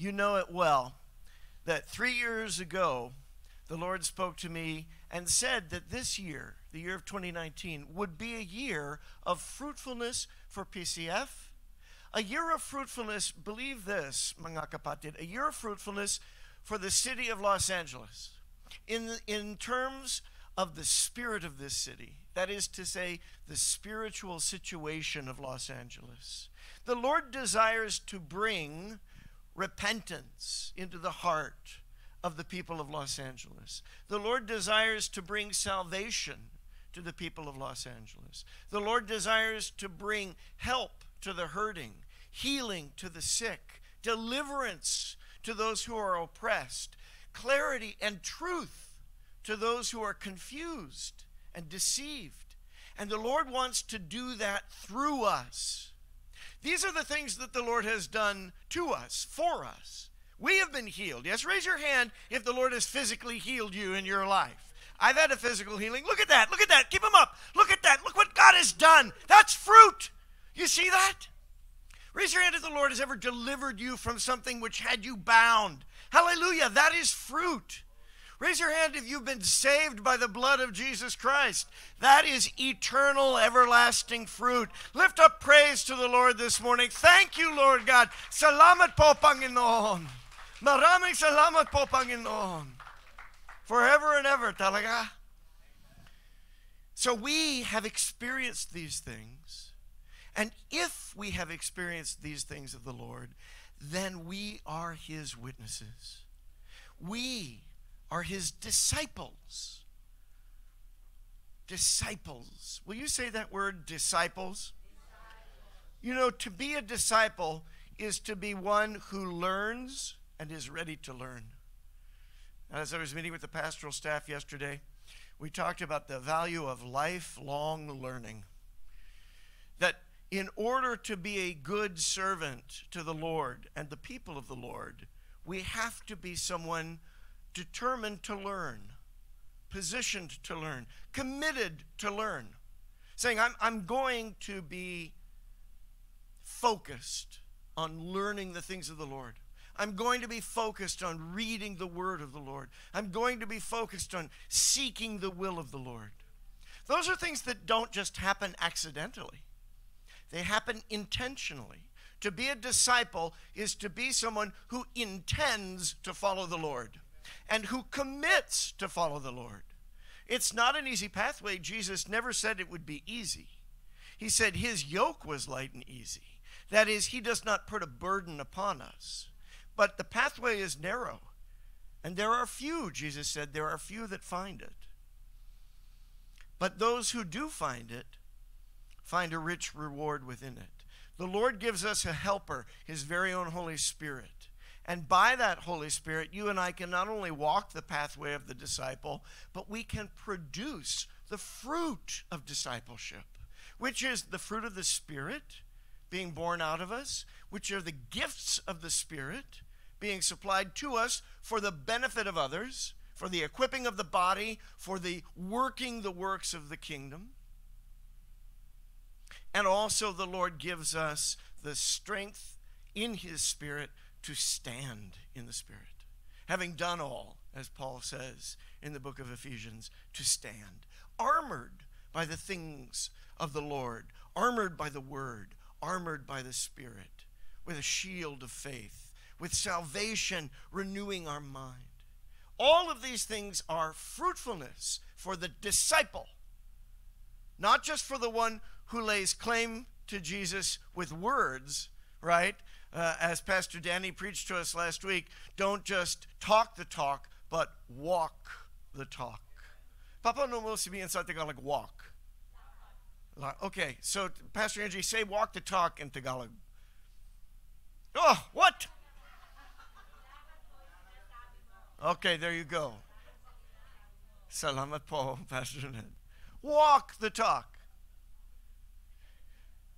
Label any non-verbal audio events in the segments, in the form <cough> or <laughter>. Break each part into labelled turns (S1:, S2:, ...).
S1: you know it well that three years ago, the Lord spoke to me and said that this year, the year of 2019, would be a year of fruitfulness for PCF. A year of fruitfulness, believe this, mga a year of fruitfulness for the city of Los Angeles. In, in terms of the spirit of this city, that is to say, the spiritual situation of Los Angeles. The Lord desires to bring repentance into the heart of the people of Los Angeles. The Lord desires to bring salvation to the people of Los Angeles. The Lord desires to bring help to the hurting, healing to the sick, deliverance to those who are oppressed, clarity and truth to those who are confused and deceived. And the Lord wants to do that through us. These are the things that the Lord has done to us, for us. We have been healed. Yes, raise your hand if the Lord has physically healed you in your life. I've had a physical healing. Look at that. Look at that. Keep them up. Look at that. Look what God has done. That's fruit. You see that? Raise your hand if the Lord has ever delivered you from something which had you bound. Hallelujah. That is fruit. Raise your hand if you've been saved by the blood of Jesus Christ. That is eternal, everlasting fruit. Lift up praise to the Lord this morning. Thank you, Lord God. Salamat po, Panginoon. Maraming salamat po, Panginoon. Forever and ever, talaga. So we have experienced these things. And if we have experienced these things of the Lord, then we are his witnesses. We are his disciples. Disciples. Will you say that word, disciples? You know, to be a disciple is to be one who learns and is ready to learn. As I was meeting with the pastoral staff yesterday, we talked about the value of lifelong learning. That in order to be a good servant to the Lord and the people of the Lord, we have to be someone determined to learn, positioned to learn, committed to learn, saying, I'm, I'm going to be focused on learning the things of the Lord. I'm going to be focused on reading the word of the Lord. I'm going to be focused on seeking the will of the Lord. Those are things that don't just happen accidentally, they happen intentionally. To be a disciple is to be someone who intends to follow the Lord and who commits to follow the Lord. It's not an easy pathway. Jesus never said it would be easy. He said his yoke was light and easy. That is, he does not put a burden upon us. But the pathway is narrow. And there are few, Jesus said, there are few that find it. But those who do find it find a rich reward within it. The Lord gives us a helper, his very own Holy Spirit. And by that Holy Spirit, you and I can not only walk the pathway of the disciple, but we can produce the fruit of discipleship, which is the fruit of the Spirit being born out of us, which are the gifts of the Spirit being supplied to us for the benefit of others, for the equipping of the body, for the working the works of the kingdom. And also, the Lord gives us the strength in His Spirit to stand in the Spirit. Having done all, as Paul says in the book of Ephesians, to stand, armored by the things of the Lord, armored by the Word, armored by the Spirit, with a shield of faith, with salvation renewing our mind. All of these things are fruitfulness for the disciple, not just for the one who lays claim to Jesus with words, right? Uh, as Pastor Danny preached to us last week, don't just talk the talk, but walk the talk. Papa no mo sabihin sa Tagalog, walk. Okay, so Pastor Angie, say walk the talk in Tagalog. Oh, what? Okay, there you go. Salamat po, Pastor Ned. Walk the talk.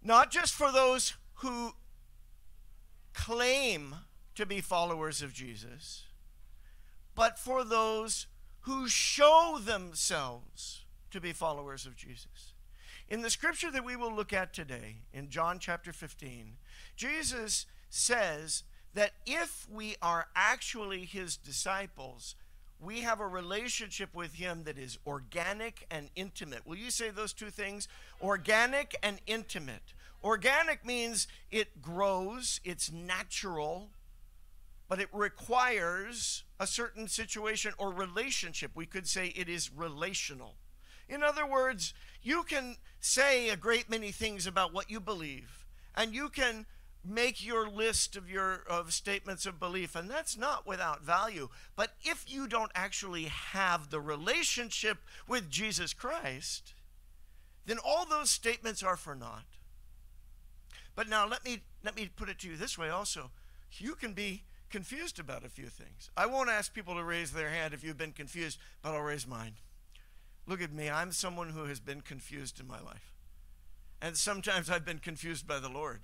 S1: Not just for those who claim to be followers of Jesus, but for those who show themselves to be followers of Jesus. In the scripture that we will look at today, in John chapter 15, Jesus says that if we are actually his disciples, we have a relationship with him that is organic and intimate. Will you say those two things? Organic and intimate. Organic means it grows, it's natural, but it requires a certain situation or relationship. We could say it is relational. In other words, you can say a great many things about what you believe, and you can make your list of your of statements of belief and that's not without value but if you don't actually have the relationship with Jesus Christ then all those statements are for naught but now let me let me put it to you this way also. You can be confused about a few things. I won't ask people to raise their hand if you've been confused but I'll raise mine. Look at me. I'm someone who has been confused in my life. And sometimes I've been confused by the Lord.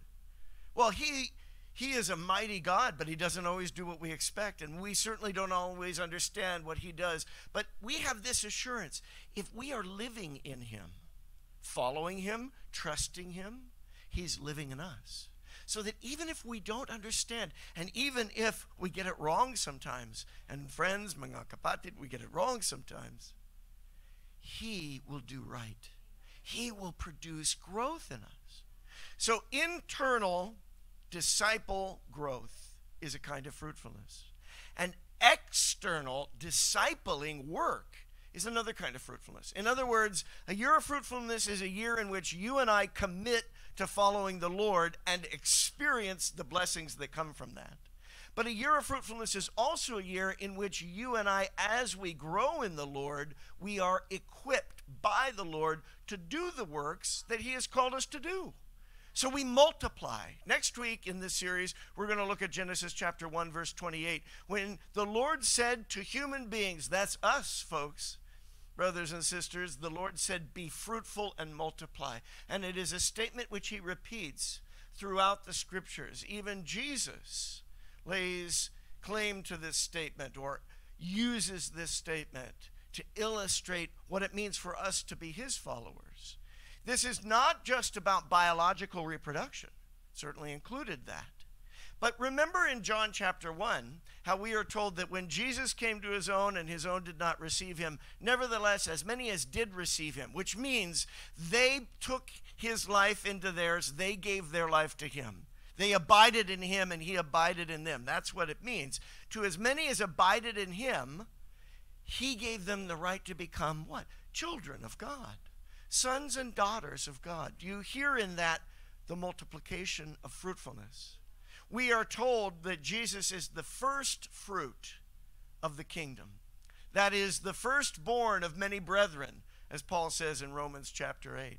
S1: Well, he he is a mighty God, but he doesn't always do what we expect, and we certainly don't always understand what he does. But we have this assurance. If we are living in him, following him, trusting him, he's living in us. So that even if we don't understand, and even if we get it wrong sometimes, and friends, mga kapatid, we get it wrong sometimes, he will do right. He will produce growth in us. So internal disciple growth is a kind of fruitfulness. And external discipling work is another kind of fruitfulness. In other words, a year of fruitfulness is a year in which you and I commit to following the Lord and experience the blessings that come from that. But a year of fruitfulness is also a year in which you and I, as we grow in the Lord, we are equipped by the Lord to do the works that He has called us to do. So we multiply. Next week in this series, we're going to look at Genesis chapter 1, verse 28, when the Lord said to human beings, that's us, folks, brothers and sisters, the Lord said, Be fruitful and multiply. And it is a statement which he repeats throughout the scriptures. Even Jesus lays claim to this statement or uses this statement to illustrate what it means for us to be his followers. This is not just about biological reproduction, certainly included that. But remember in John chapter 1 how we are told that when Jesus came to his own and his own did not receive him, nevertheless, as many as did receive him, which means they took his life into theirs, they gave their life to him. They abided in him and he abided in them. That's what it means. To as many as abided in him, he gave them the right to become what? Children of God sons and daughters of God. Do you hear in that the multiplication of fruitfulness? We are told that Jesus is the first fruit of the kingdom. That is the firstborn of many brethren, as Paul says in Romans chapter 8.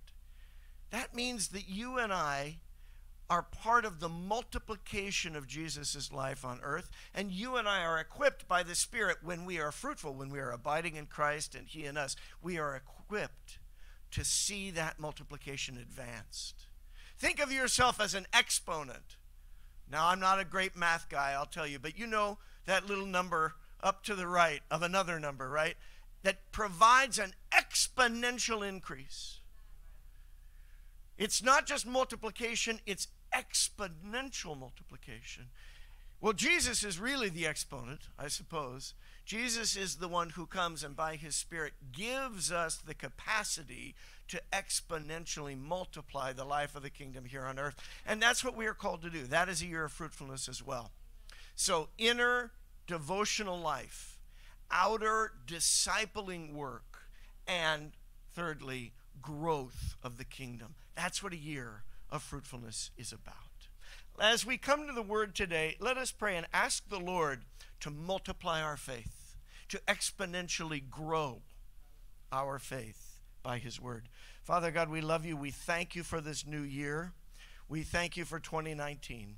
S1: That means that you and I are part of the multiplication of Jesus' life on earth, and you and I are equipped by the Spirit when we are fruitful, when we are abiding in Christ and He in us. We are equipped to see that multiplication advanced. Think of yourself as an exponent. Now, I'm not a great math guy, I'll tell you, but you know that little number up to the right of another number, right? That provides an exponential increase. It's not just multiplication, it's exponential multiplication. Well, Jesus is really the exponent, I suppose. Jesus is the one who comes and by his Spirit gives us the capacity to exponentially multiply the life of the kingdom here on earth. And that's what we are called to do. That is a year of fruitfulness as well. So, inner devotional life, outer discipling work, and thirdly, growth of the kingdom. That's what a year of fruitfulness is about. As we come to the word today, let us pray and ask the Lord to multiply our faith to exponentially grow our faith by His Word. Father God, we love you. We thank you for this new year. We thank you for 2019.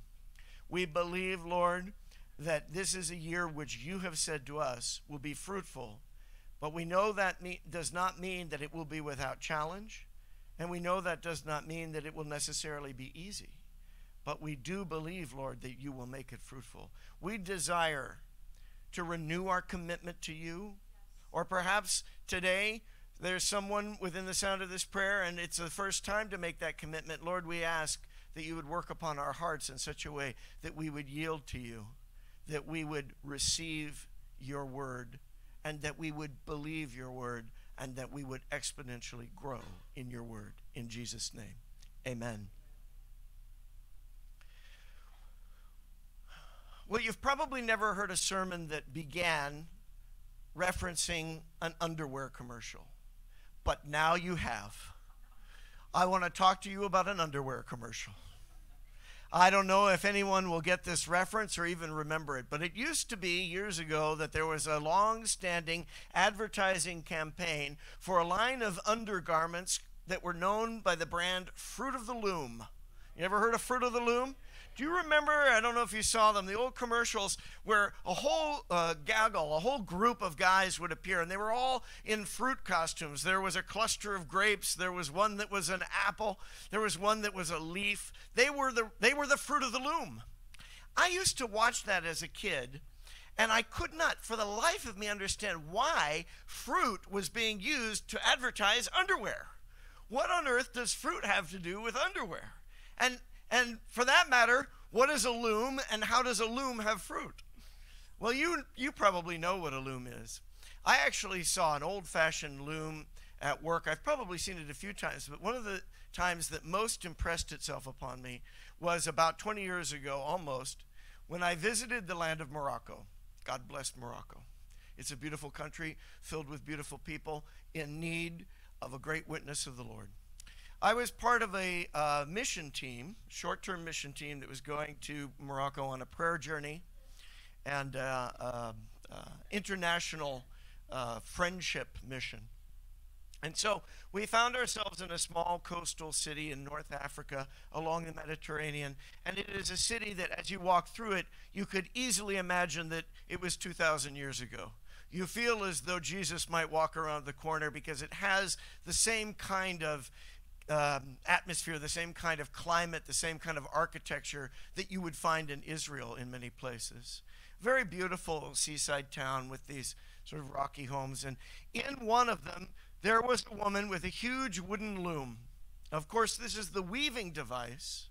S1: We believe, Lord, that this is a year which you have said to us will be fruitful, but we know that does not mean that it will be without challenge, and we know that does not mean that it will necessarily be easy. But we do believe, Lord, that you will make it fruitful. We desire to renew our commitment to you. Or perhaps today there's someone within the sound of this prayer and it's the first time to make that commitment. Lord, we ask that you would work upon our hearts in such a way that we would yield to you, that we would receive your word, and that we would believe your word, and that we would exponentially grow in your word. In Jesus' name, amen. Well, you've probably never heard a sermon that began referencing an underwear commercial, but now you have. I want to talk to you about an underwear commercial. I don't know if anyone will get this reference or even remember it, but it used to be years ago that there was a long standing advertising campaign for a line of undergarments that were known by the brand Fruit of the Loom. You ever heard of Fruit of the Loom? Do you remember? I don't know if you saw them, the old commercials where a whole uh, gaggle, a whole group of guys would appear, and they were all in fruit costumes. There was a cluster of grapes, there was one that was an apple, there was one that was a leaf. They were the, they were the fruit of the loom. I used to watch that as a kid, and I could not, for the life of me, understand why fruit was being used to advertise underwear. What on earth does fruit have to do with underwear? And and for that matter, what is a loom and how does a loom have fruit? Well, you, you probably know what a loom is. I actually saw an old fashioned loom at work. I've probably seen it a few times, but one of the times that most impressed itself upon me was about 20 years ago, almost, when I visited the land of Morocco. God bless Morocco. It's a beautiful country filled with beautiful people in need of a great witness of the Lord. I was part of a uh, mission team, short term mission team that was going to Morocco on a prayer journey and uh, uh, uh international uh, friendship mission. And so we found ourselves in a small coastal city in North Africa along the Mediterranean. And it is a city that, as you walk through it, you could easily imagine that it was 2,000 years ago. You feel as though Jesus might walk around the corner because it has the same kind of um, atmosphere, the same kind of climate, the same kind of architecture that you would find in Israel in many places. Very beautiful seaside town with these sort of rocky homes. And in one of them, there was a woman with a huge wooden loom. Of course, this is the weaving device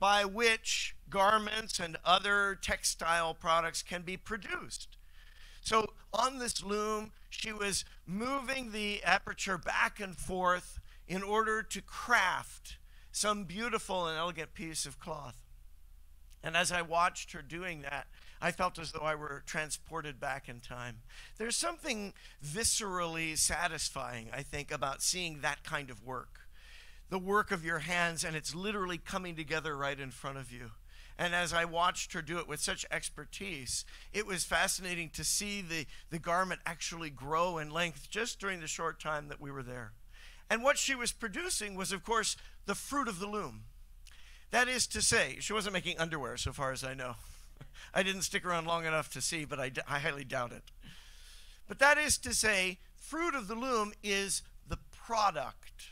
S1: by which garments and other textile products can be produced. So on this loom, she was moving the aperture back and forth in order to craft some beautiful and elegant piece of cloth. And as I watched her doing that, I felt as though I were transported back in time. There's something viscerally satisfying, I think, about seeing that kind of work. The work of your hands, and it's literally coming together right in front of you. And as I watched her do it with such expertise, it was fascinating to see the, the garment actually grow in length just during the short time that we were there. And what she was producing was, of course, the fruit of the loom. That is to say, she wasn't making underwear, so far as I know. <laughs> I didn't stick around long enough to see, but I, I highly doubt it. But that is to say, fruit of the loom is the product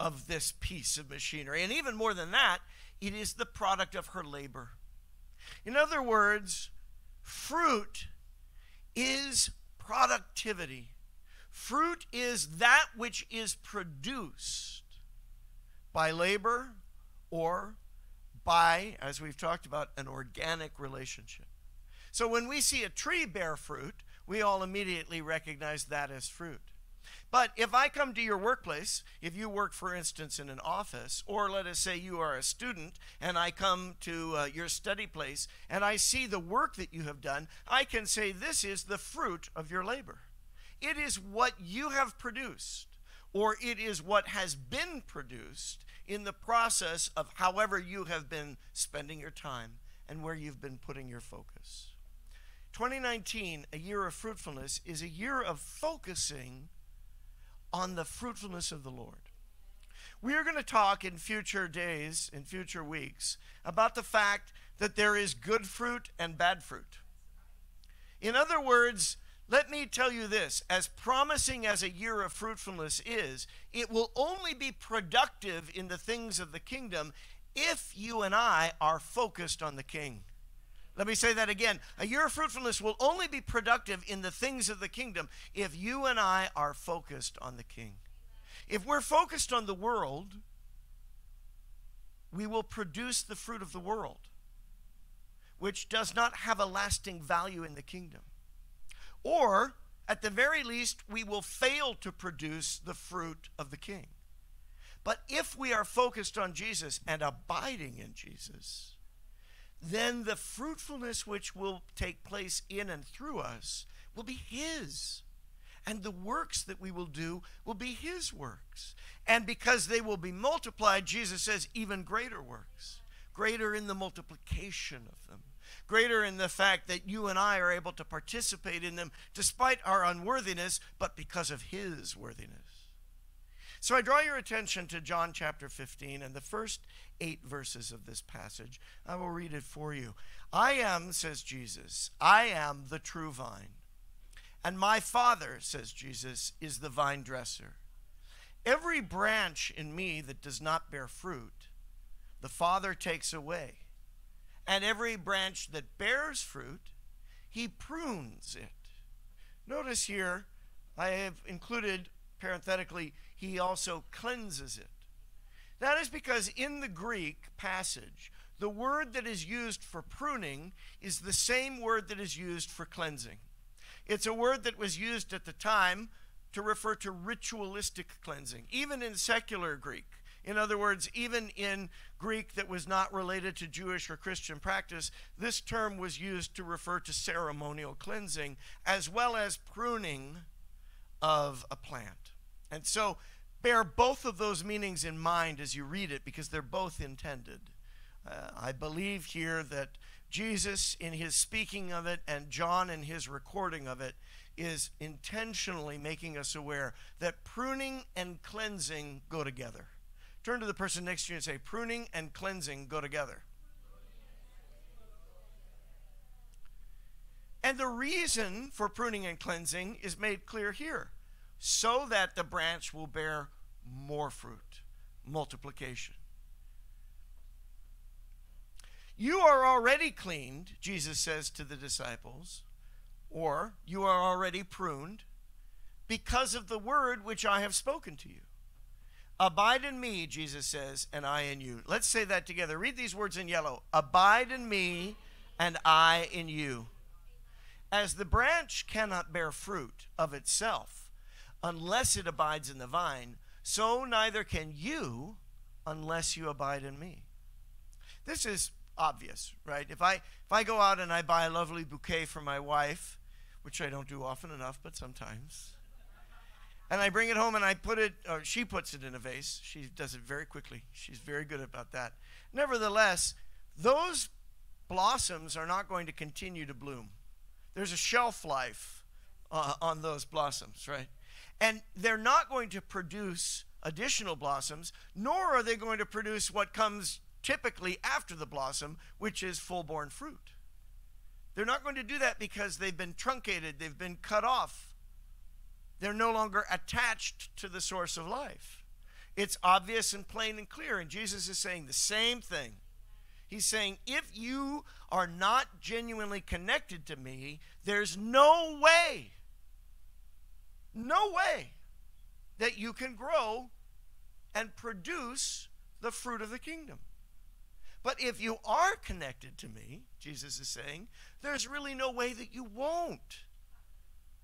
S1: of this piece of machinery. And even more than that, it is the product of her labor. In other words, fruit is productivity. Fruit is that which is produced by labor or by, as we've talked about, an organic relationship. So when we see a tree bear fruit, we all immediately recognize that as fruit. But if I come to your workplace, if you work, for instance, in an office, or let us say you are a student, and I come to uh, your study place and I see the work that you have done, I can say this is the fruit of your labor. It is what you have produced, or it is what has been produced in the process of however you have been spending your time and where you've been putting your focus. 2019, a year of fruitfulness, is a year of focusing on the fruitfulness of the Lord. We are going to talk in future days, in future weeks, about the fact that there is good fruit and bad fruit. In other words, let me tell you this as promising as a year of fruitfulness is, it will only be productive in the things of the kingdom if you and I are focused on the king. Let me say that again. A year of fruitfulness will only be productive in the things of the kingdom if you and I are focused on the king. If we're focused on the world, we will produce the fruit of the world, which does not have a lasting value in the kingdom. Or, at the very least, we will fail to produce the fruit of the king. But if we are focused on Jesus and abiding in Jesus, then the fruitfulness which will take place in and through us will be His. And the works that we will do will be His works. And because they will be multiplied, Jesus says, even greater works. Greater in the multiplication of them. Greater in the fact that you and I are able to participate in them despite our unworthiness, but because of His worthiness. So I draw your attention to John chapter 15 and the first eight verses of this passage. I will read it for you. I am, says Jesus, I am the true vine. And my Father, says Jesus, is the vine dresser. Every branch in me that does not bear fruit, the Father takes away. And every branch that bears fruit, he prunes it. Notice here, I have included parenthetically, he also cleanses it. That is because in the Greek passage, the word that is used for pruning is the same word that is used for cleansing. It's a word that was used at the time to refer to ritualistic cleansing, even in secular Greek. In other words, even in Greek that was not related to Jewish or Christian practice, this term was used to refer to ceremonial cleansing as well as pruning of a plant. And so bear both of those meanings in mind as you read it because they're both intended. Uh, I believe here that Jesus, in his speaking of it, and John, in his recording of it, is intentionally making us aware that pruning and cleansing go together. Turn to the person next to you and say, Pruning and cleansing go together. And the reason for pruning and cleansing is made clear here so that the branch will bear more fruit. Multiplication. You are already cleaned, Jesus says to the disciples, or you are already pruned because of the word which I have spoken to you. Abide in me, Jesus says, and I in you. Let's say that together. Read these words in yellow Abide in me, and I in you. As the branch cannot bear fruit of itself unless it abides in the vine, so neither can you unless you abide in me. This is obvious, right? If I if I go out and I buy a lovely bouquet for my wife, which I don't do often enough, but sometimes, and I bring it home and I put it, or she puts it in a vase. She does it very quickly. She's very good about that. Nevertheless, those blossoms are not going to continue to bloom. There's a shelf life uh, on those blossoms, right? And they're not going to produce additional blossoms, nor are they going to produce what comes typically after the blossom, which is full born fruit. They're not going to do that because they've been truncated, they've been cut off. They're no longer attached to the source of life. It's obvious and plain and clear. And Jesus is saying the same thing. He's saying, if you are not genuinely connected to me, there's no way no way that you can grow and produce the fruit of the kingdom. But if you are connected to me, Jesus is saying, there's really no way that you won't.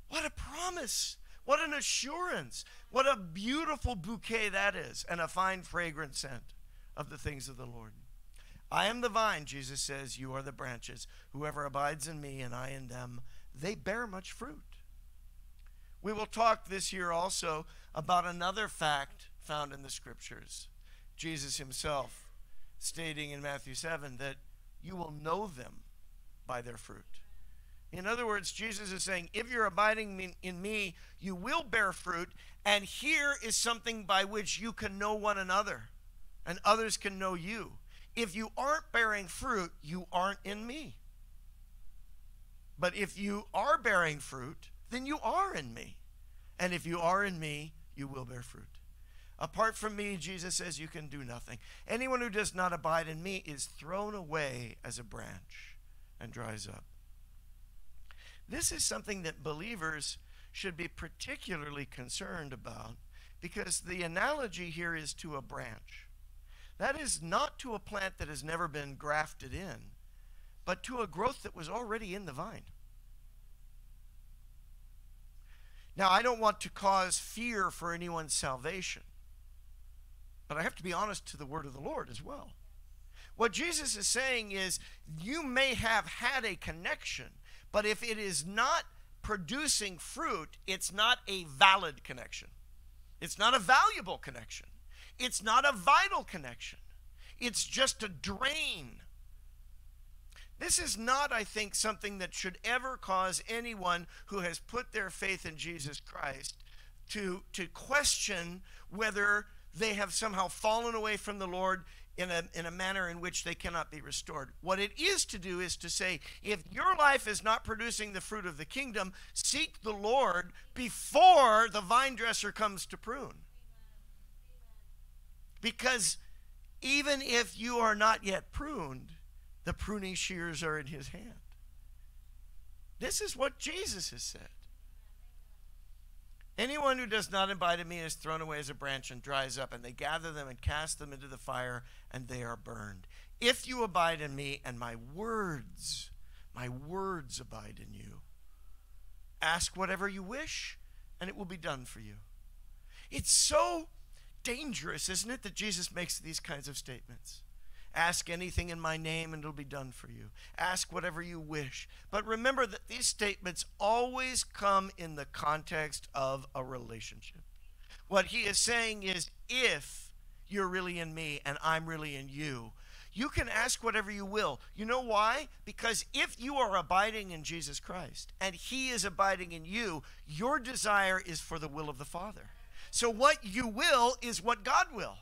S1: What a promise. What an assurance. What a beautiful bouquet that is, and a fine, fragrant scent of the things of the Lord. I am the vine, Jesus says, you are the branches. Whoever abides in me and I in them, they bear much fruit. We will talk this year also about another fact found in the scriptures. Jesus himself stating in Matthew 7 that you will know them by their fruit. In other words, Jesus is saying, if you're abiding in me, you will bear fruit. And here is something by which you can know one another and others can know you. If you aren't bearing fruit, you aren't in me. But if you are bearing fruit, then you are in me. And if you are in me, you will bear fruit. Apart from me, Jesus says, you can do nothing. Anyone who does not abide in me is thrown away as a branch and dries up. This is something that believers should be particularly concerned about because the analogy here is to a branch. That is not to a plant that has never been grafted in, but to a growth that was already in the vine. Now, I don't want to cause fear for anyone's salvation, but I have to be honest to the word of the Lord as well. What Jesus is saying is you may have had a connection, but if it is not producing fruit, it's not a valid connection. It's not a valuable connection. It's not a vital connection. It's just a drain. This is not, I think, something that should ever cause anyone who has put their faith in Jesus Christ to, to question whether they have somehow fallen away from the Lord in a, in a manner in which they cannot be restored. What it is to do is to say, if your life is not producing the fruit of the kingdom, seek the Lord before the vine dresser comes to prune. Because even if you are not yet pruned, the pruning shears are in his hand. This is what Jesus has said. Anyone who does not abide in me is thrown away as a branch and dries up, and they gather them and cast them into the fire, and they are burned. If you abide in me, and my words, my words abide in you, ask whatever you wish, and it will be done for you. It's so dangerous, isn't it, that Jesus makes these kinds of statements? Ask anything in my name and it'll be done for you. Ask whatever you wish. But remember that these statements always come in the context of a relationship. What he is saying is if you're really in me and I'm really in you, you can ask whatever you will. You know why? Because if you are abiding in Jesus Christ and he is abiding in you, your desire is for the will of the Father. So what you will is what God will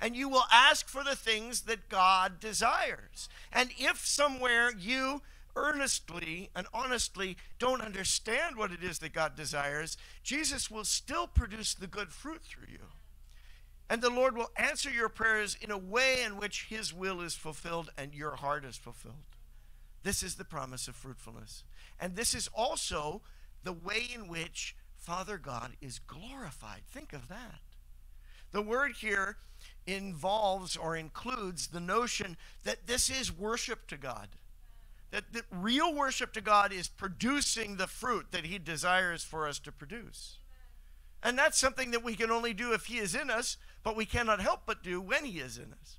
S1: and you will ask for the things that God desires. And if somewhere you earnestly and honestly don't understand what it is that God desires, Jesus will still produce the good fruit through you. And the Lord will answer your prayers in a way in which His will is fulfilled and your heart is fulfilled. This is the promise of fruitfulness. And this is also the way in which Father God is glorified. Think of that. The word here involves or includes the notion that this is worship to God. That, that real worship to God is producing the fruit that He desires for us to produce. And that's something that we can only do if He is in us, but we cannot help but do when He is in us.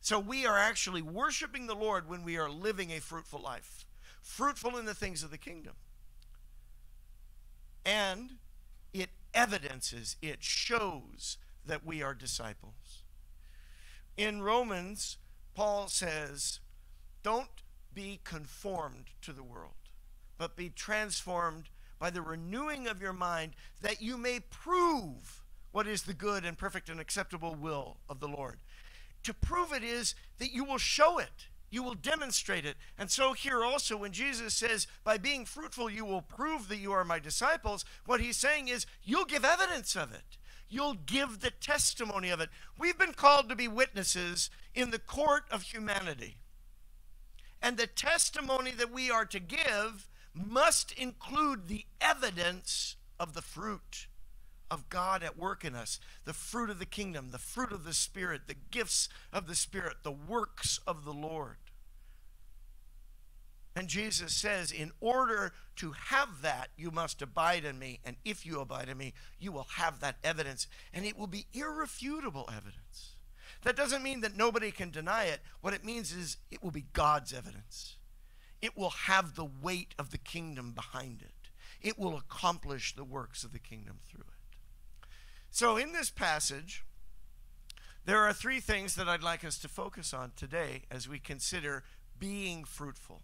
S1: So we are actually worshiping the Lord when we are living a fruitful life, fruitful in the things of the kingdom. And it evidences, it shows that we are disciples. In Romans, Paul says, Don't be conformed to the world, but be transformed by the renewing of your mind, that you may prove what is the good and perfect and acceptable will of the Lord. To prove it is that you will show it. You will demonstrate it. And so, here also, when Jesus says, By being fruitful, you will prove that you are my disciples, what he's saying is, You'll give evidence of it you'll give the testimony of it. We've been called to be witnesses in the court of humanity. And the testimony that we are to give must include the evidence of the fruit of God at work in us, the fruit of the kingdom, the fruit of the Spirit, the gifts of the Spirit, the works of the Lord. And Jesus says, in order to have that, you must abide in me. And if you abide in me, you will have that evidence. And it will be irrefutable evidence. That doesn't mean that nobody can deny it. What it means is it will be God's evidence. It will have the weight of the kingdom behind it. It will accomplish the works of the kingdom through it. So, in this passage, there are three things that I'd like us to focus on today as we consider being fruitful.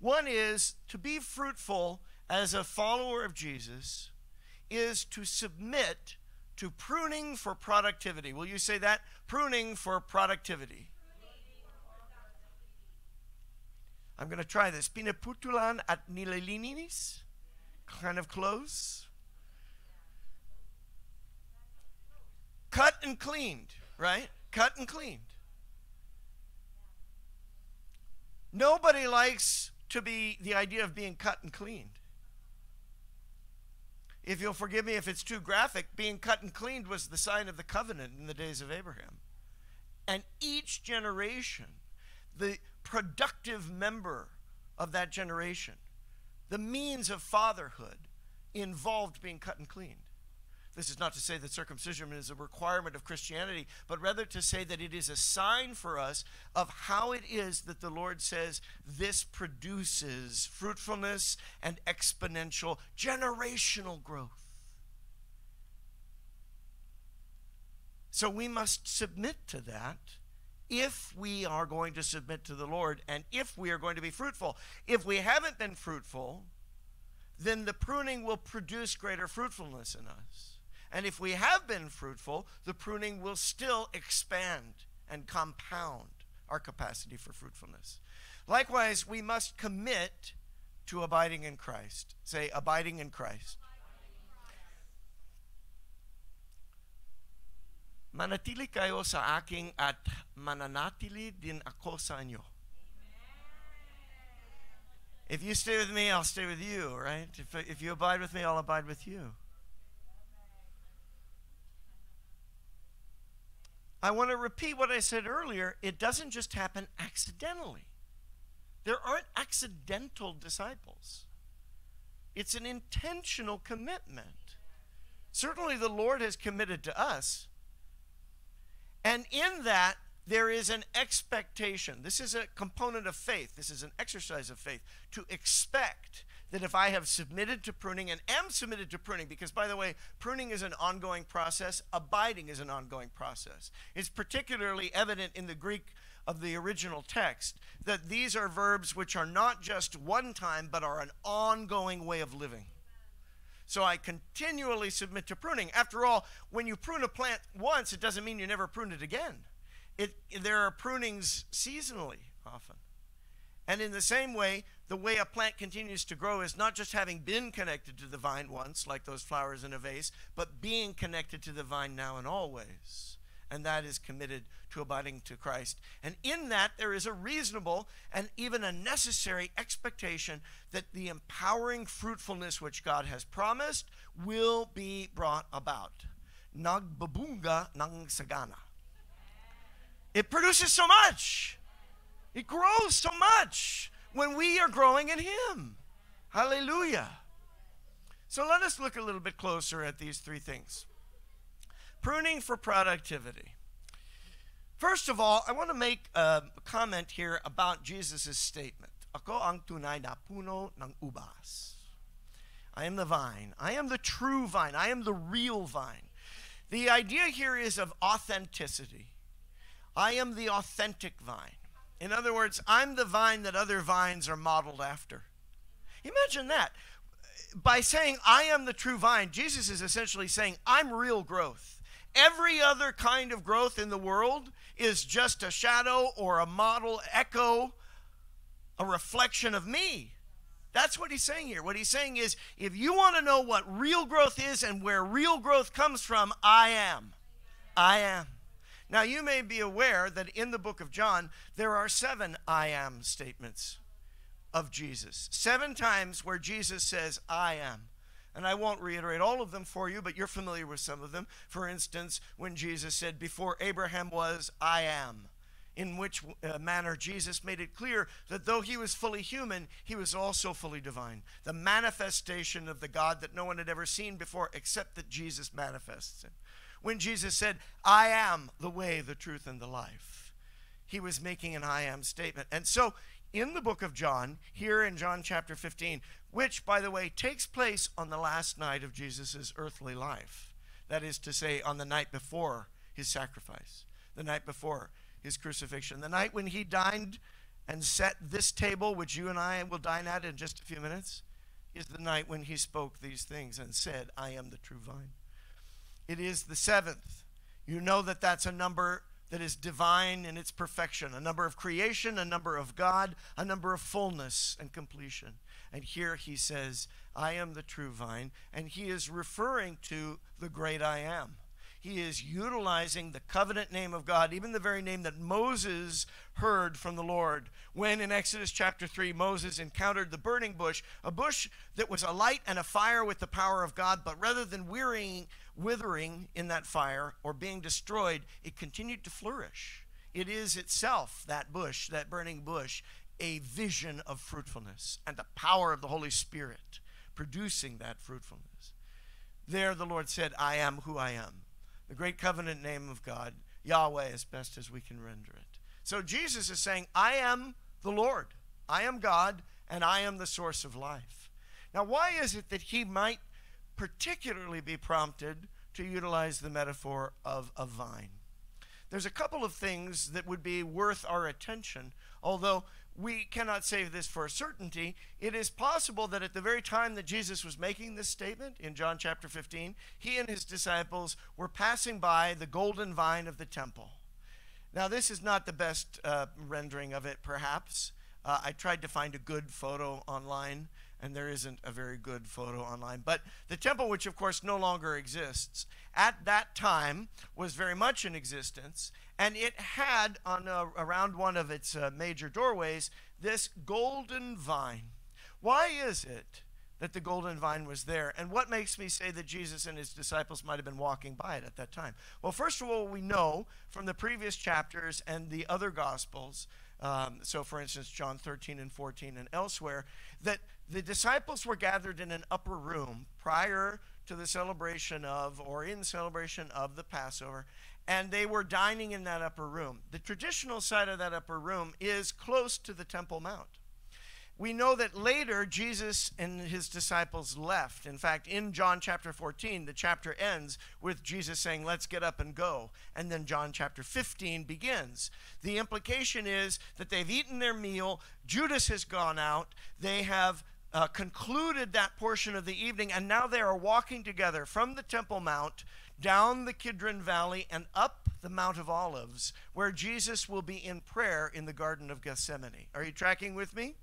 S1: One is to be fruitful as a follower of Jesus is to submit to pruning for productivity. Will you say that? Pruning for productivity. I'm going to try this. Pinaputulan at nilelininis. Kind of close. Cut and cleaned, right? Cut and cleaned. Nobody likes to be the idea of being cut and cleaned. If you'll forgive me if it's too graphic, being cut and cleaned was the sign of the covenant in the days of Abraham. And each generation, the productive member of that generation, the means of fatherhood involved being cut and cleaned. This is not to say that circumcision is a requirement of Christianity, but rather to say that it is a sign for us of how it is that the Lord says this produces fruitfulness and exponential generational growth. So we must submit to that if we are going to submit to the Lord and if we are going to be fruitful. If we haven't been fruitful, then the pruning will produce greater fruitfulness in us. And if we have been fruitful, the pruning will still expand and compound our capacity for fruitfulness. Likewise, we must commit to abiding in Christ. Say, abiding in Christ. Manatili kayo sa aking at mananatili din ako sa inyo. If you stay with me, I'll stay with you, right? If, if you abide with me, I'll abide with you. I want to repeat what I said earlier. It doesn't just happen accidentally. There aren't accidental disciples. It's an intentional commitment. Certainly, the Lord has committed to us. And in that, there is an expectation. This is a component of faith. This is an exercise of faith to expect that if I have submitted to pruning and am submitted to pruning, because by the way, pruning is an ongoing process, abiding is an ongoing process. It's particularly evident in the Greek of the original text that these are verbs which are not just one time, but are an ongoing way of living. So I continually submit to pruning. After all, when you prune a plant once, it doesn't mean you never prune it again. It, there are prunings seasonally often. And in the same way, the way a plant continues to grow is not just having been connected to the vine once, like those flowers in a vase, but being connected to the vine now and always. And that is committed to abiding to Christ. And in that, there is a reasonable and even a necessary expectation that the empowering fruitfulness which God has promised will be brought about. Nagbabunga nang sagana. It produces so much. It grows so much when we are growing in Him. Hallelujah. So let us look a little bit closer at these three things. Pruning for productivity. First of all, I want to make a comment here about Jesus' statement. Ako ang tunay na puno ng ubas. I am the vine. I am the true vine. I am the real vine. The idea here is of authenticity. I am the authentic vine. In other words, I'm the vine that other vines are modeled after. Imagine that. By saying, I am the true vine, Jesus is essentially saying, I'm real growth. Every other kind of growth in the world is just a shadow or a model, echo, a reflection of me. That's what he's saying here. What he's saying is if you want to know what real growth is and where real growth comes from, I am. I am. Now, you may be aware that in the book of John, there are seven I am statements of Jesus. Seven times where Jesus says, I am. And I won't reiterate all of them for you, but you're familiar with some of them. For instance, when Jesus said, Before Abraham was, I am. In which uh, manner Jesus made it clear that though he was fully human, he was also fully divine. The manifestation of the God that no one had ever seen before, except that Jesus manifests him when Jesus said, I am the way, the truth, and the life. He was making an I am statement. And so, in the book of John, here in John chapter 15, which, by the way, takes place on the last night of Jesus' earthly life, that is to say, on the night before his sacrifice, the night before his crucifixion, the night when he dined and set this table, which you and I will dine at in just a few minutes, is the night when he spoke these things and said, I am the true vine. It is the seventh. You know that that's a number that is divine in its perfection, a number of creation, a number of God, a number of fullness and completion. And here he says, I am the true vine, and he is referring to the great I am. He is utilizing the covenant name of God, even the very name that Moses heard from the Lord when in Exodus chapter 3 Moses encountered the burning bush, a bush that was a light and a fire with the power of God, but rather than wearying, withering in that fire or being destroyed, it continued to flourish. it is itself, that bush, that burning bush, a vision of fruitfulness and the power of the Holy Spirit producing that fruitfulness. There the Lord said, I am who I am. The great covenant name of God, Yahweh, as best as we can render it. So Jesus is saying, I am the Lord. I am God, and I am the source of life. Now, why is it that he might particularly be prompted to utilize the metaphor of a vine? There's a couple of things that would be worth our attention, although we cannot say this for certainty. It is possible that at the very time that Jesus was making this statement in John chapter 15, he and his disciples were passing by the golden vine of the temple. Now, this is not the best uh, rendering of it, perhaps. Uh, I tried to find a good photo online, and there isn't a very good photo online. But the temple, which of course no longer exists, at that time was very much in existence, and it had on uh, around one of its uh, major doorways this golden vine. Why is it that the golden vine was there? And what makes me say that Jesus and his disciples might have been walking by it at that time? Well, first of all, we know from the previous chapters and the other gospels. Um, so, for instance, John 13 and 14 and elsewhere, that the disciples were gathered in an upper room prior to the celebration of, or in celebration of the Passover, and they were dining in that upper room. The traditional side of that upper room is close to the Temple Mount. We know that later Jesus and his disciples left. In fact, in John chapter 14, the chapter ends with Jesus saying, Let's get up and go. And then John chapter 15 begins. The implication is that they've eaten their meal, Judas has gone out, they have uh, concluded that portion of the evening, and now they are walking together from the Temple Mount down the Kidron Valley and up the Mount of Olives, where Jesus will be in prayer in the Garden of Gethsemane. Are you tracking with me?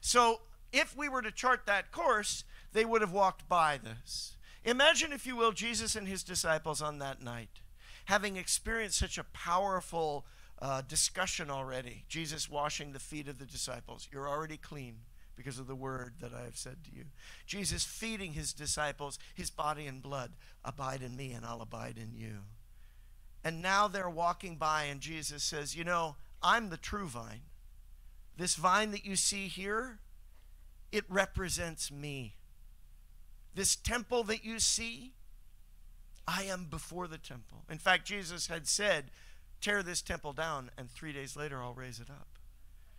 S1: So, if we were to chart that course, they would have walked by this. Imagine, if you will, Jesus and his disciples on that night, having experienced such a powerful uh, discussion already. Jesus washing the feet of the disciples. You're already clean because of the word that I have said to you. Jesus feeding his disciples his body and blood. Abide in me, and I'll abide in you. And now they're walking by, and Jesus says, You know, I'm the true vine. This vine that you see here, it represents me. This temple that you see, I am before the temple. In fact, Jesus had said, Tear this temple down, and three days later I'll raise it up.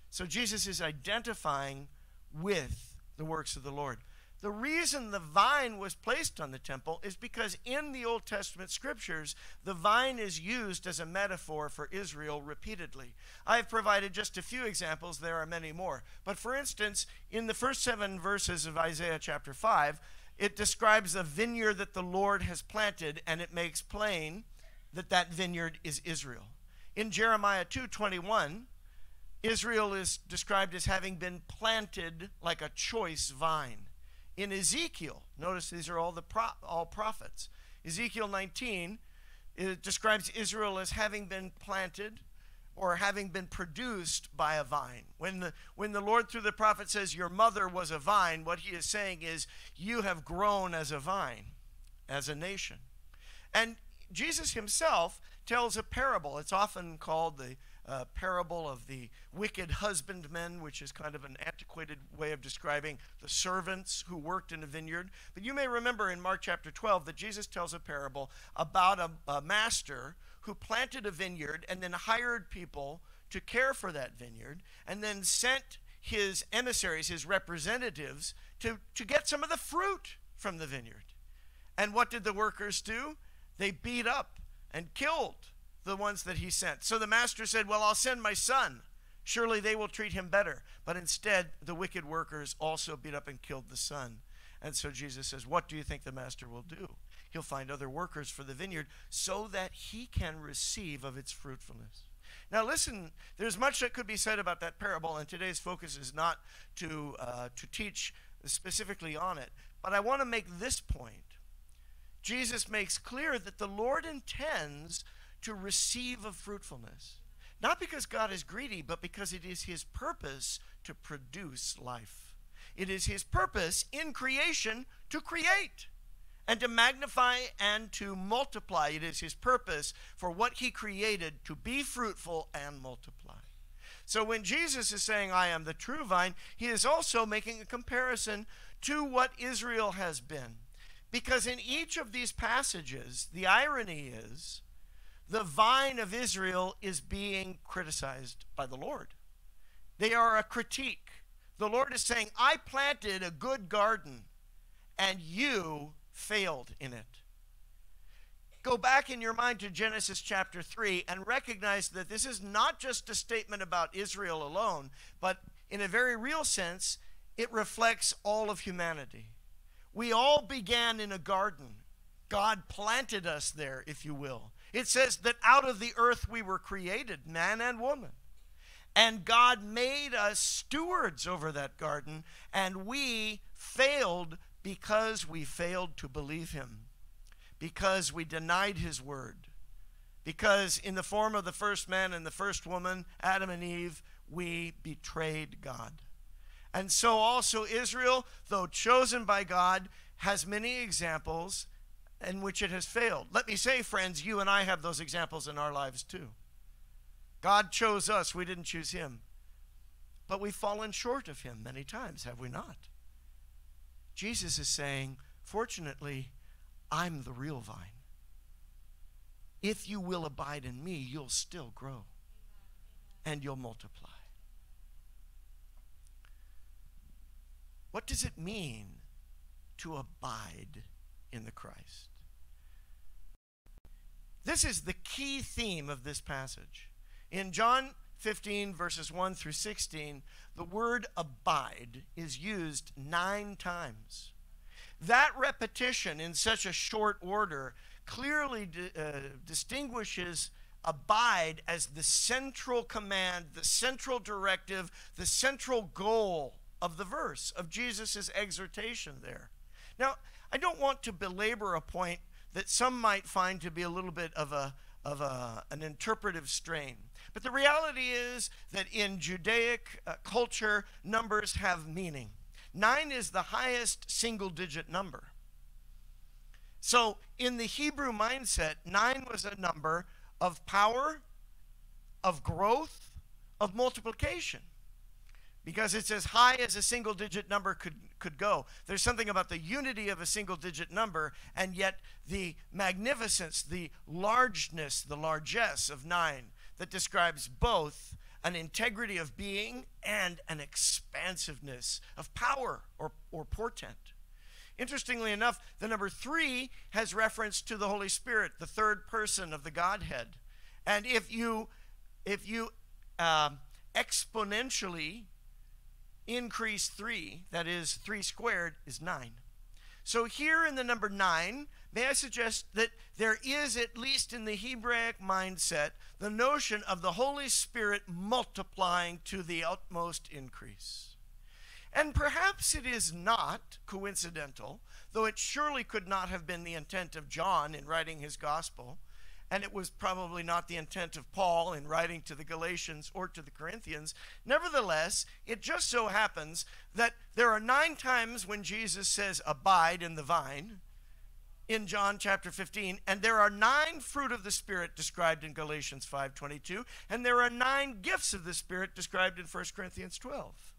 S1: So Jesus is identifying with the works of the Lord. The reason the vine was placed on the temple is because in the Old Testament scriptures, the vine is used as a metaphor for Israel repeatedly. I've provided just a few examples, there are many more. But for instance, in the first seven verses of Isaiah chapter 5, it describes a vineyard that the Lord has planted, and it makes plain that that vineyard is Israel. In Jeremiah 2:21, Israel is described as having been planted like a choice vine. In Ezekiel, notice these are all the pro- all prophets. Ezekiel 19 it describes Israel as having been planted or having been produced by a vine. When the, when the Lord through the prophet says, Your mother was a vine, what he is saying is, You have grown as a vine, as a nation. And Jesus himself tells a parable. It's often called the uh, parable of the wicked husbandmen, which is kind of an antiquated way of describing the servants who worked in a vineyard. But you may remember in Mark chapter 12 that Jesus tells a parable about a, a master who planted a vineyard and then hired people to care for that vineyard and then sent his emissaries, his representatives, to, to get some of the fruit from the vineyard. And what did the workers do? They beat up and killed the ones that he sent. So the master said, Well, I'll send my son. Surely they will treat him better. But instead, the wicked workers also beat up and killed the son. And so Jesus says, What do you think the master will do? He'll find other workers for the vineyard so that he can receive of its fruitfulness. Now, listen, there's much that could be said about that parable, and today's focus is not to, uh, to teach specifically on it. But I want to make this point. Jesus makes clear that the Lord intends to receive of fruitfulness. Not because God is greedy, but because it is his purpose to produce life. It is his purpose in creation to create. and to magnify and to multiply. It is his purpose for what he created to be fruitful and multiply. So when Jesus is saying, I am the true vine, he is also making a comparison to what Israel has been. Because in each of these passages, the irony is the vine of Israel is being criticized by the Lord. They are a critique. The Lord is saying, I planted a good garden and you failed in it. Go back in your mind to Genesis chapter 3 and recognize that this is not just a statement about Israel alone, but in a very real sense, it reflects all of humanity. We all began in a garden. God planted us there, if you will. It says that out of the earth we were created, man and woman. And God made us stewards over that garden, and we failed because we failed to believe Him, because we denied His word, because in the form of the first man and the first woman, Adam and Eve, we betrayed God. And so also Israel, though chosen by God, has many examples in which it has failed. Let me say, friends, you and I have those examples in our lives too. God chose us, we didn't choose him. But we've fallen short of him many times, have we not? Jesus is saying, fortunately, I'm the real vine. If you will abide in me, you'll still grow and you'll multiply. What does it mean to abide in the Christ? This is the key theme of this passage. In John 15, verses 1 through 16, the word abide is used nine times. That repetition in such a short order clearly uh, distinguishes abide as the central command, the central directive, the central goal of the verse, of Jesus' exhortation there. Now, I don't want to belabor a point that some might find to be a little bit of, a, of a, an interpretive strain. But the reality is that in Judaic uh, culture, numbers have meaning. Nine is the highest single digit number. So, in the Hebrew mindset, nine was a number of power, of growth, of multiplication because it's as high as a single digit number could, could go. There's something about the unity of a single digit number and yet the magnificence, the largeness, the largesse of nine that describes both an integrity of being and an expansiveness of power or, or portent. Interestingly enough, the number three has reference to the Holy Spirit, the third person of the Godhead. And if you, if you uh, exponentially increase 3, that is 3 squared, is 9. So here in the number 9, may I suggest that there is, at least in the Hebraic mindset, the notion of the Holy Spirit multiplying to the utmost increase. And perhaps it is not coincidental, though it surely could not have been the intent of John in writing his gospel, and it was probably not the intent of Paul in writing to the Galatians or to the Corinthians. Nevertheless, it just so happens that there are nine times when Jesus says, Abide in the vine in John chapter 15 and there are nine fruit of the spirit described in Galatians 5:22 and there are nine gifts of the spirit described in 1 Corinthians 12.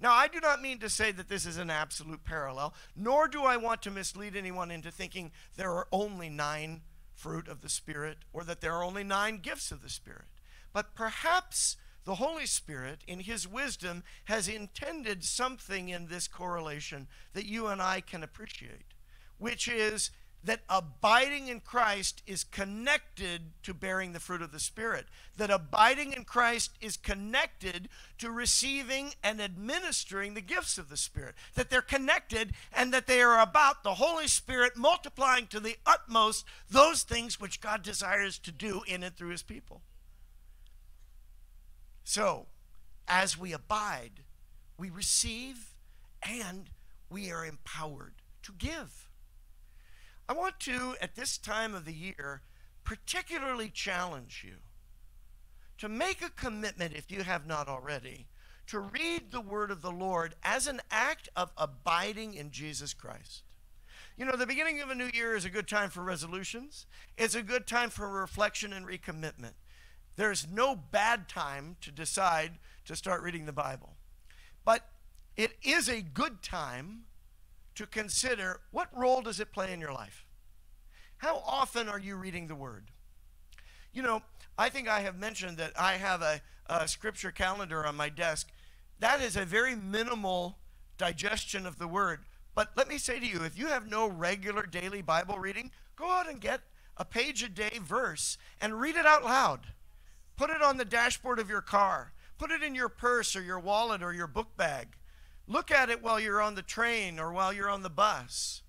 S1: Now, I do not mean to say that this is an absolute parallel, nor do I want to mislead anyone into thinking there are only nine fruit of the Spirit or that there are only nine gifts of the Spirit. But perhaps the Holy Spirit, in His wisdom, has intended something in this correlation that you and I can appreciate, which is that abiding in Christ is connected to bearing the fruit of the Spirit. That abiding in Christ is connected to receiving and administering the gifts of the Spirit. That they're connected and that they are about the Holy Spirit multiplying to the utmost those things which God desires to do in and through His people. So, as we abide, we receive and we are empowered to give. I want to, at this time of the year, particularly challenge you to make a commitment, if you have not already, to read the word of the Lord as an act of abiding in Jesus Christ. You know, the beginning of a new year is a good time for resolutions, it's a good time for reflection and recommitment. There's no bad time to decide to start reading the Bible. But it is a good time to consider what role does it play in your life? How often are you reading the Word? You know, I think I have mentioned that I have a, a scripture calendar on my desk. That is a very minimal digestion of the Word. But let me say to you, if you have no regular daily Bible reading, go out and get a page a day verse and read it out loud. Put it on the dashboard of your car. Put it in your purse or your wallet or your book bag. Look at it while you're on the train or while you're on the bus.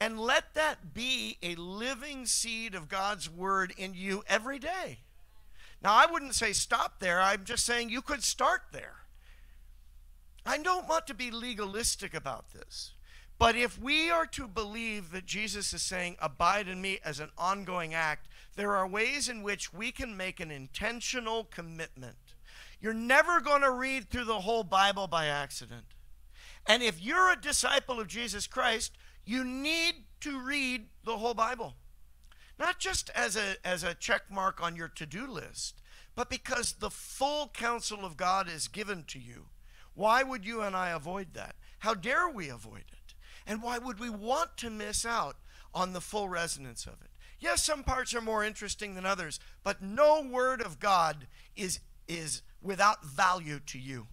S1: And let that be a living seed of God's word in you every day. Now, I wouldn't say stop there. I'm just saying you could start there. I don't want to be legalistic about this. But if we are to believe that Jesus is saying, Abide in me as an ongoing act, there are ways in which we can make an intentional commitment. You're never going to read through the whole Bible by accident. And if you're a disciple of Jesus Christ, you need to read the whole Bible. Not just as a, as a check mark on your to do list, but because the full counsel of God is given to you. Why would you and I avoid that? How dare we avoid it? And why would we want to miss out on the full resonance of it? Yes, some parts are more interesting than others, but no word of God is, is without value to you.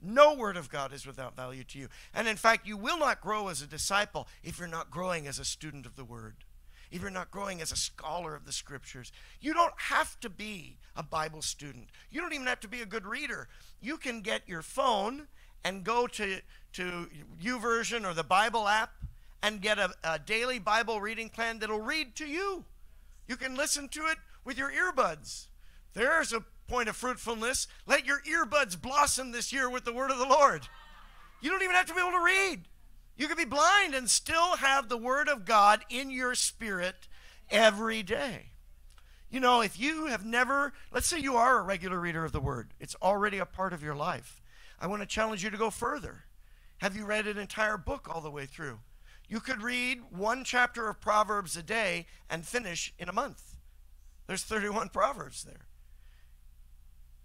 S1: No word of God is without value to you. And in fact, you will not grow as a disciple if you're not growing as a student of the word, if you're not growing as a scholar of the scriptures. You don't have to be a Bible student, you don't even have to be a good reader. You can get your phone and go to, to YouVersion or the Bible app and get a, a daily Bible reading plan that'll read to you. You can listen to it with your earbuds. There's a point of fruitfulness. Let your earbuds blossom this year with the word of the Lord. You don't even have to be able to read. You can be blind and still have the word of God in your spirit every day. You know, if you have never, let's say you are a regular reader of the word, it's already a part of your life. I want to challenge you to go further. Have you read an entire book all the way through? You could read one chapter of Proverbs a day and finish in a month. There's 31 <laughs> Proverbs there.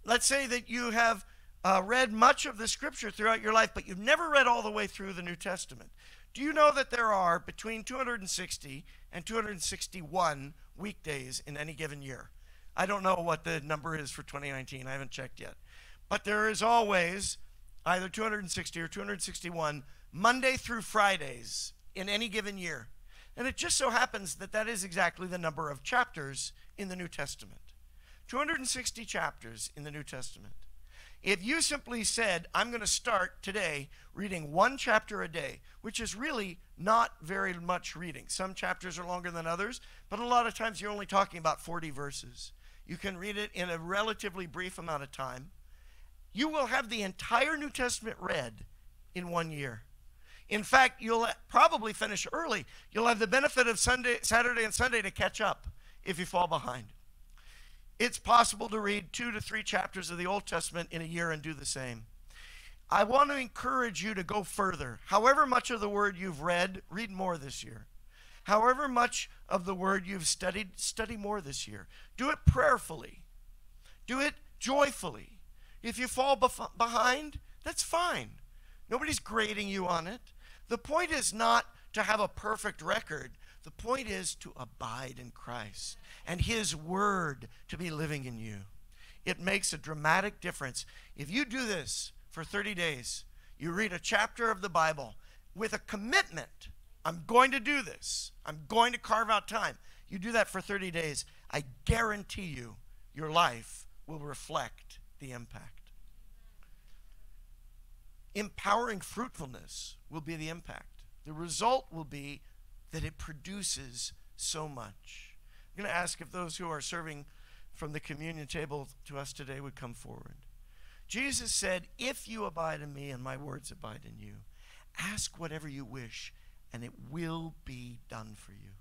S1: Let's say that you have uh, read much of the scripture throughout your life, but you've never read all the way through the New Testament. Do you know that there are between 260 and 261 weekdays in any given year? I don't know what the number is for 2019. I haven't checked yet. But there is always either 260 or 261 Monday through Fridays in any given year. And it just so happens that that is exactly the number of chapters in the New Testament 260 chapters in the New Testament. If you simply said, I'm going to start today reading one chapter a day, which is really not very much reading. Some chapters are longer than others, but a lot of times you're only talking about 40 verses. You can read it in a relatively brief amount of time. You will have the entire New Testament read in one year. In fact, you'll probably finish early. You'll have the benefit of Sunday, Saturday and Sunday to catch up if you fall behind. It's possible to read two to three chapters of the Old Testament in a year and do the same. I want to encourage you to go further. However much of the word you've read, read more this year. However much of the word you've studied, study more this year. Do it prayerfully. Do it joyfully. If you fall bef- behind, that's fine. Nobody's grading you on it. The point is not to have a perfect record. The point is to abide in Christ and His Word to be living in you. It makes a dramatic difference. If you do this for 30 days, you read a chapter of the Bible with a commitment I'm going to do this, I'm going to carve out time. You do that for 30 days, I guarantee you, your life will reflect the impact. Empowering fruitfulness will be the impact. The result will be that it produces so much. I'm going to ask if those who are serving from the communion table to us today would come forward. Jesus said, If you abide in me and my words abide in you, ask whatever you wish, and it will be done for you.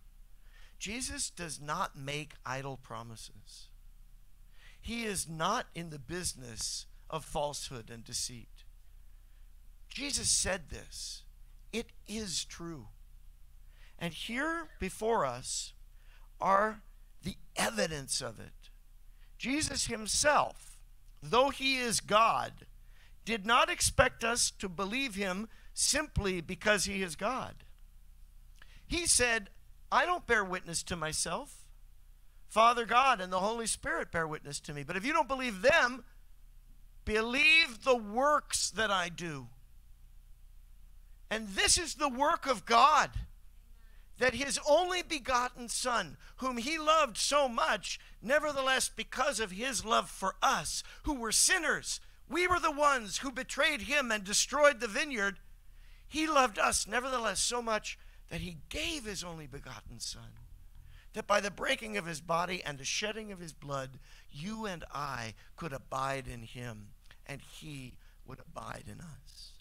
S1: Jesus does not make idle promises. He is not in the business of falsehood and deceit. Jesus said this. It is true. And here before us are the evidence of it. Jesus himself, though he is God, did not expect us to believe him simply because he is God. He said, I don't bear witness to myself. Father God and the Holy Spirit bear witness to me. But if you don't believe them, believe the works that I do. And this is the work of God that his only begotten Son, whom he loved so much, nevertheless, because of his love for us, who were sinners, we were the ones who betrayed him and destroyed the vineyard. He loved us, nevertheless, so much that he gave his only begotten Son, that by the breaking of his body and the shedding of his blood, you and I could abide in him, and he would abide in us.